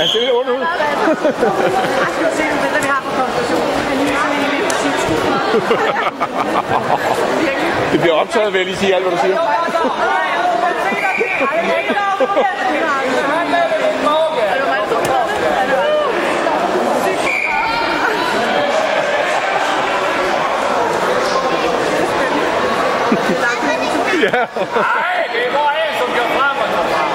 Ja, det ser lidt ondt ud. Jeg skal det billede, vi har på konstruktionen. Det bliver optaget, vil jeg lige sige alt, hvad du siger. Ja. Nej, det er bare en, som går frem og går frem.